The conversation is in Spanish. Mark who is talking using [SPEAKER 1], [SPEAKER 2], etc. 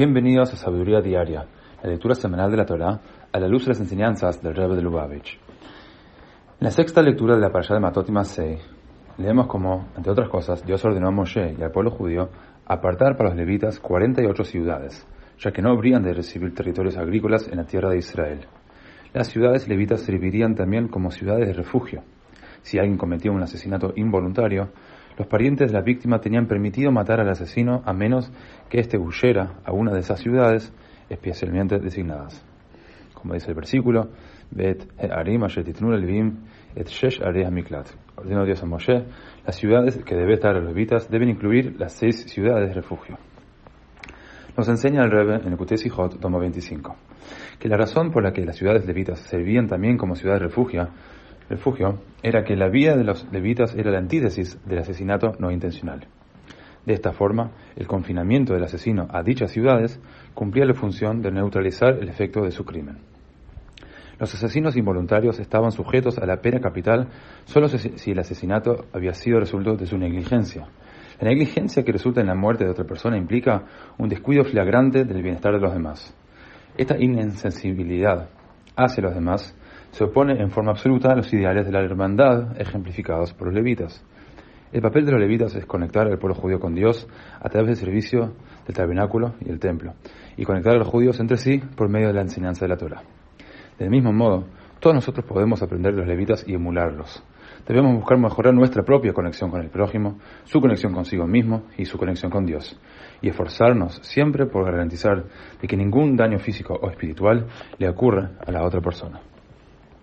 [SPEAKER 1] Bienvenidos a Sabiduría Diaria, la lectura semanal de la Torah a la luz de las enseñanzas del Rebbe de Lubavitch. En la sexta lectura de la parasha de Matot y Masei, leemos como, entre otras cosas, Dios ordenó a Moshe y al pueblo judío apartar para los levitas 48 ciudades, ya que no habrían de recibir territorios agrícolas en la tierra de Israel. Las ciudades levitas servirían también como ciudades de refugio. Si alguien cometía un asesinato involuntario, los parientes de la víctima tenían permitido matar al asesino a menos que éste huyera a una de esas ciudades especialmente designadas. Como dice el versículo, Ordenó Dios a Moshe, las ciudades que debe estar a los levitas deben incluir las seis ciudades de refugio. Nos enseña el Rebbe en el Kutesijot, tomo 25, que la razón por la que las ciudades levitas servían también como ciudades de refugio refugio era que la vida de los levitas era la antítesis del asesinato no intencional. De esta forma, el confinamiento del asesino a dichas ciudades cumplía la función de neutralizar el efecto de su crimen. Los asesinos involuntarios estaban sujetos a la pena capital solo si el asesinato había sido resultado de su negligencia. La negligencia que resulta en la muerte de otra persona implica un descuido flagrante del bienestar de los demás. Esta insensibilidad hacia los demás se opone en forma absoluta a los ideales de la hermandad ejemplificados por los levitas. El papel de los levitas es conectar al pueblo judío con Dios a través del servicio del tabernáculo y el templo, y conectar a los judíos entre sí por medio de la enseñanza de la Torah. Del mismo modo, todos nosotros podemos aprender de los levitas y emularlos. Debemos buscar mejorar nuestra propia conexión con el prójimo, su conexión consigo mismo y su conexión con Dios, y esforzarnos siempre por garantizar de que ningún daño físico o espiritual le ocurra a la otra persona.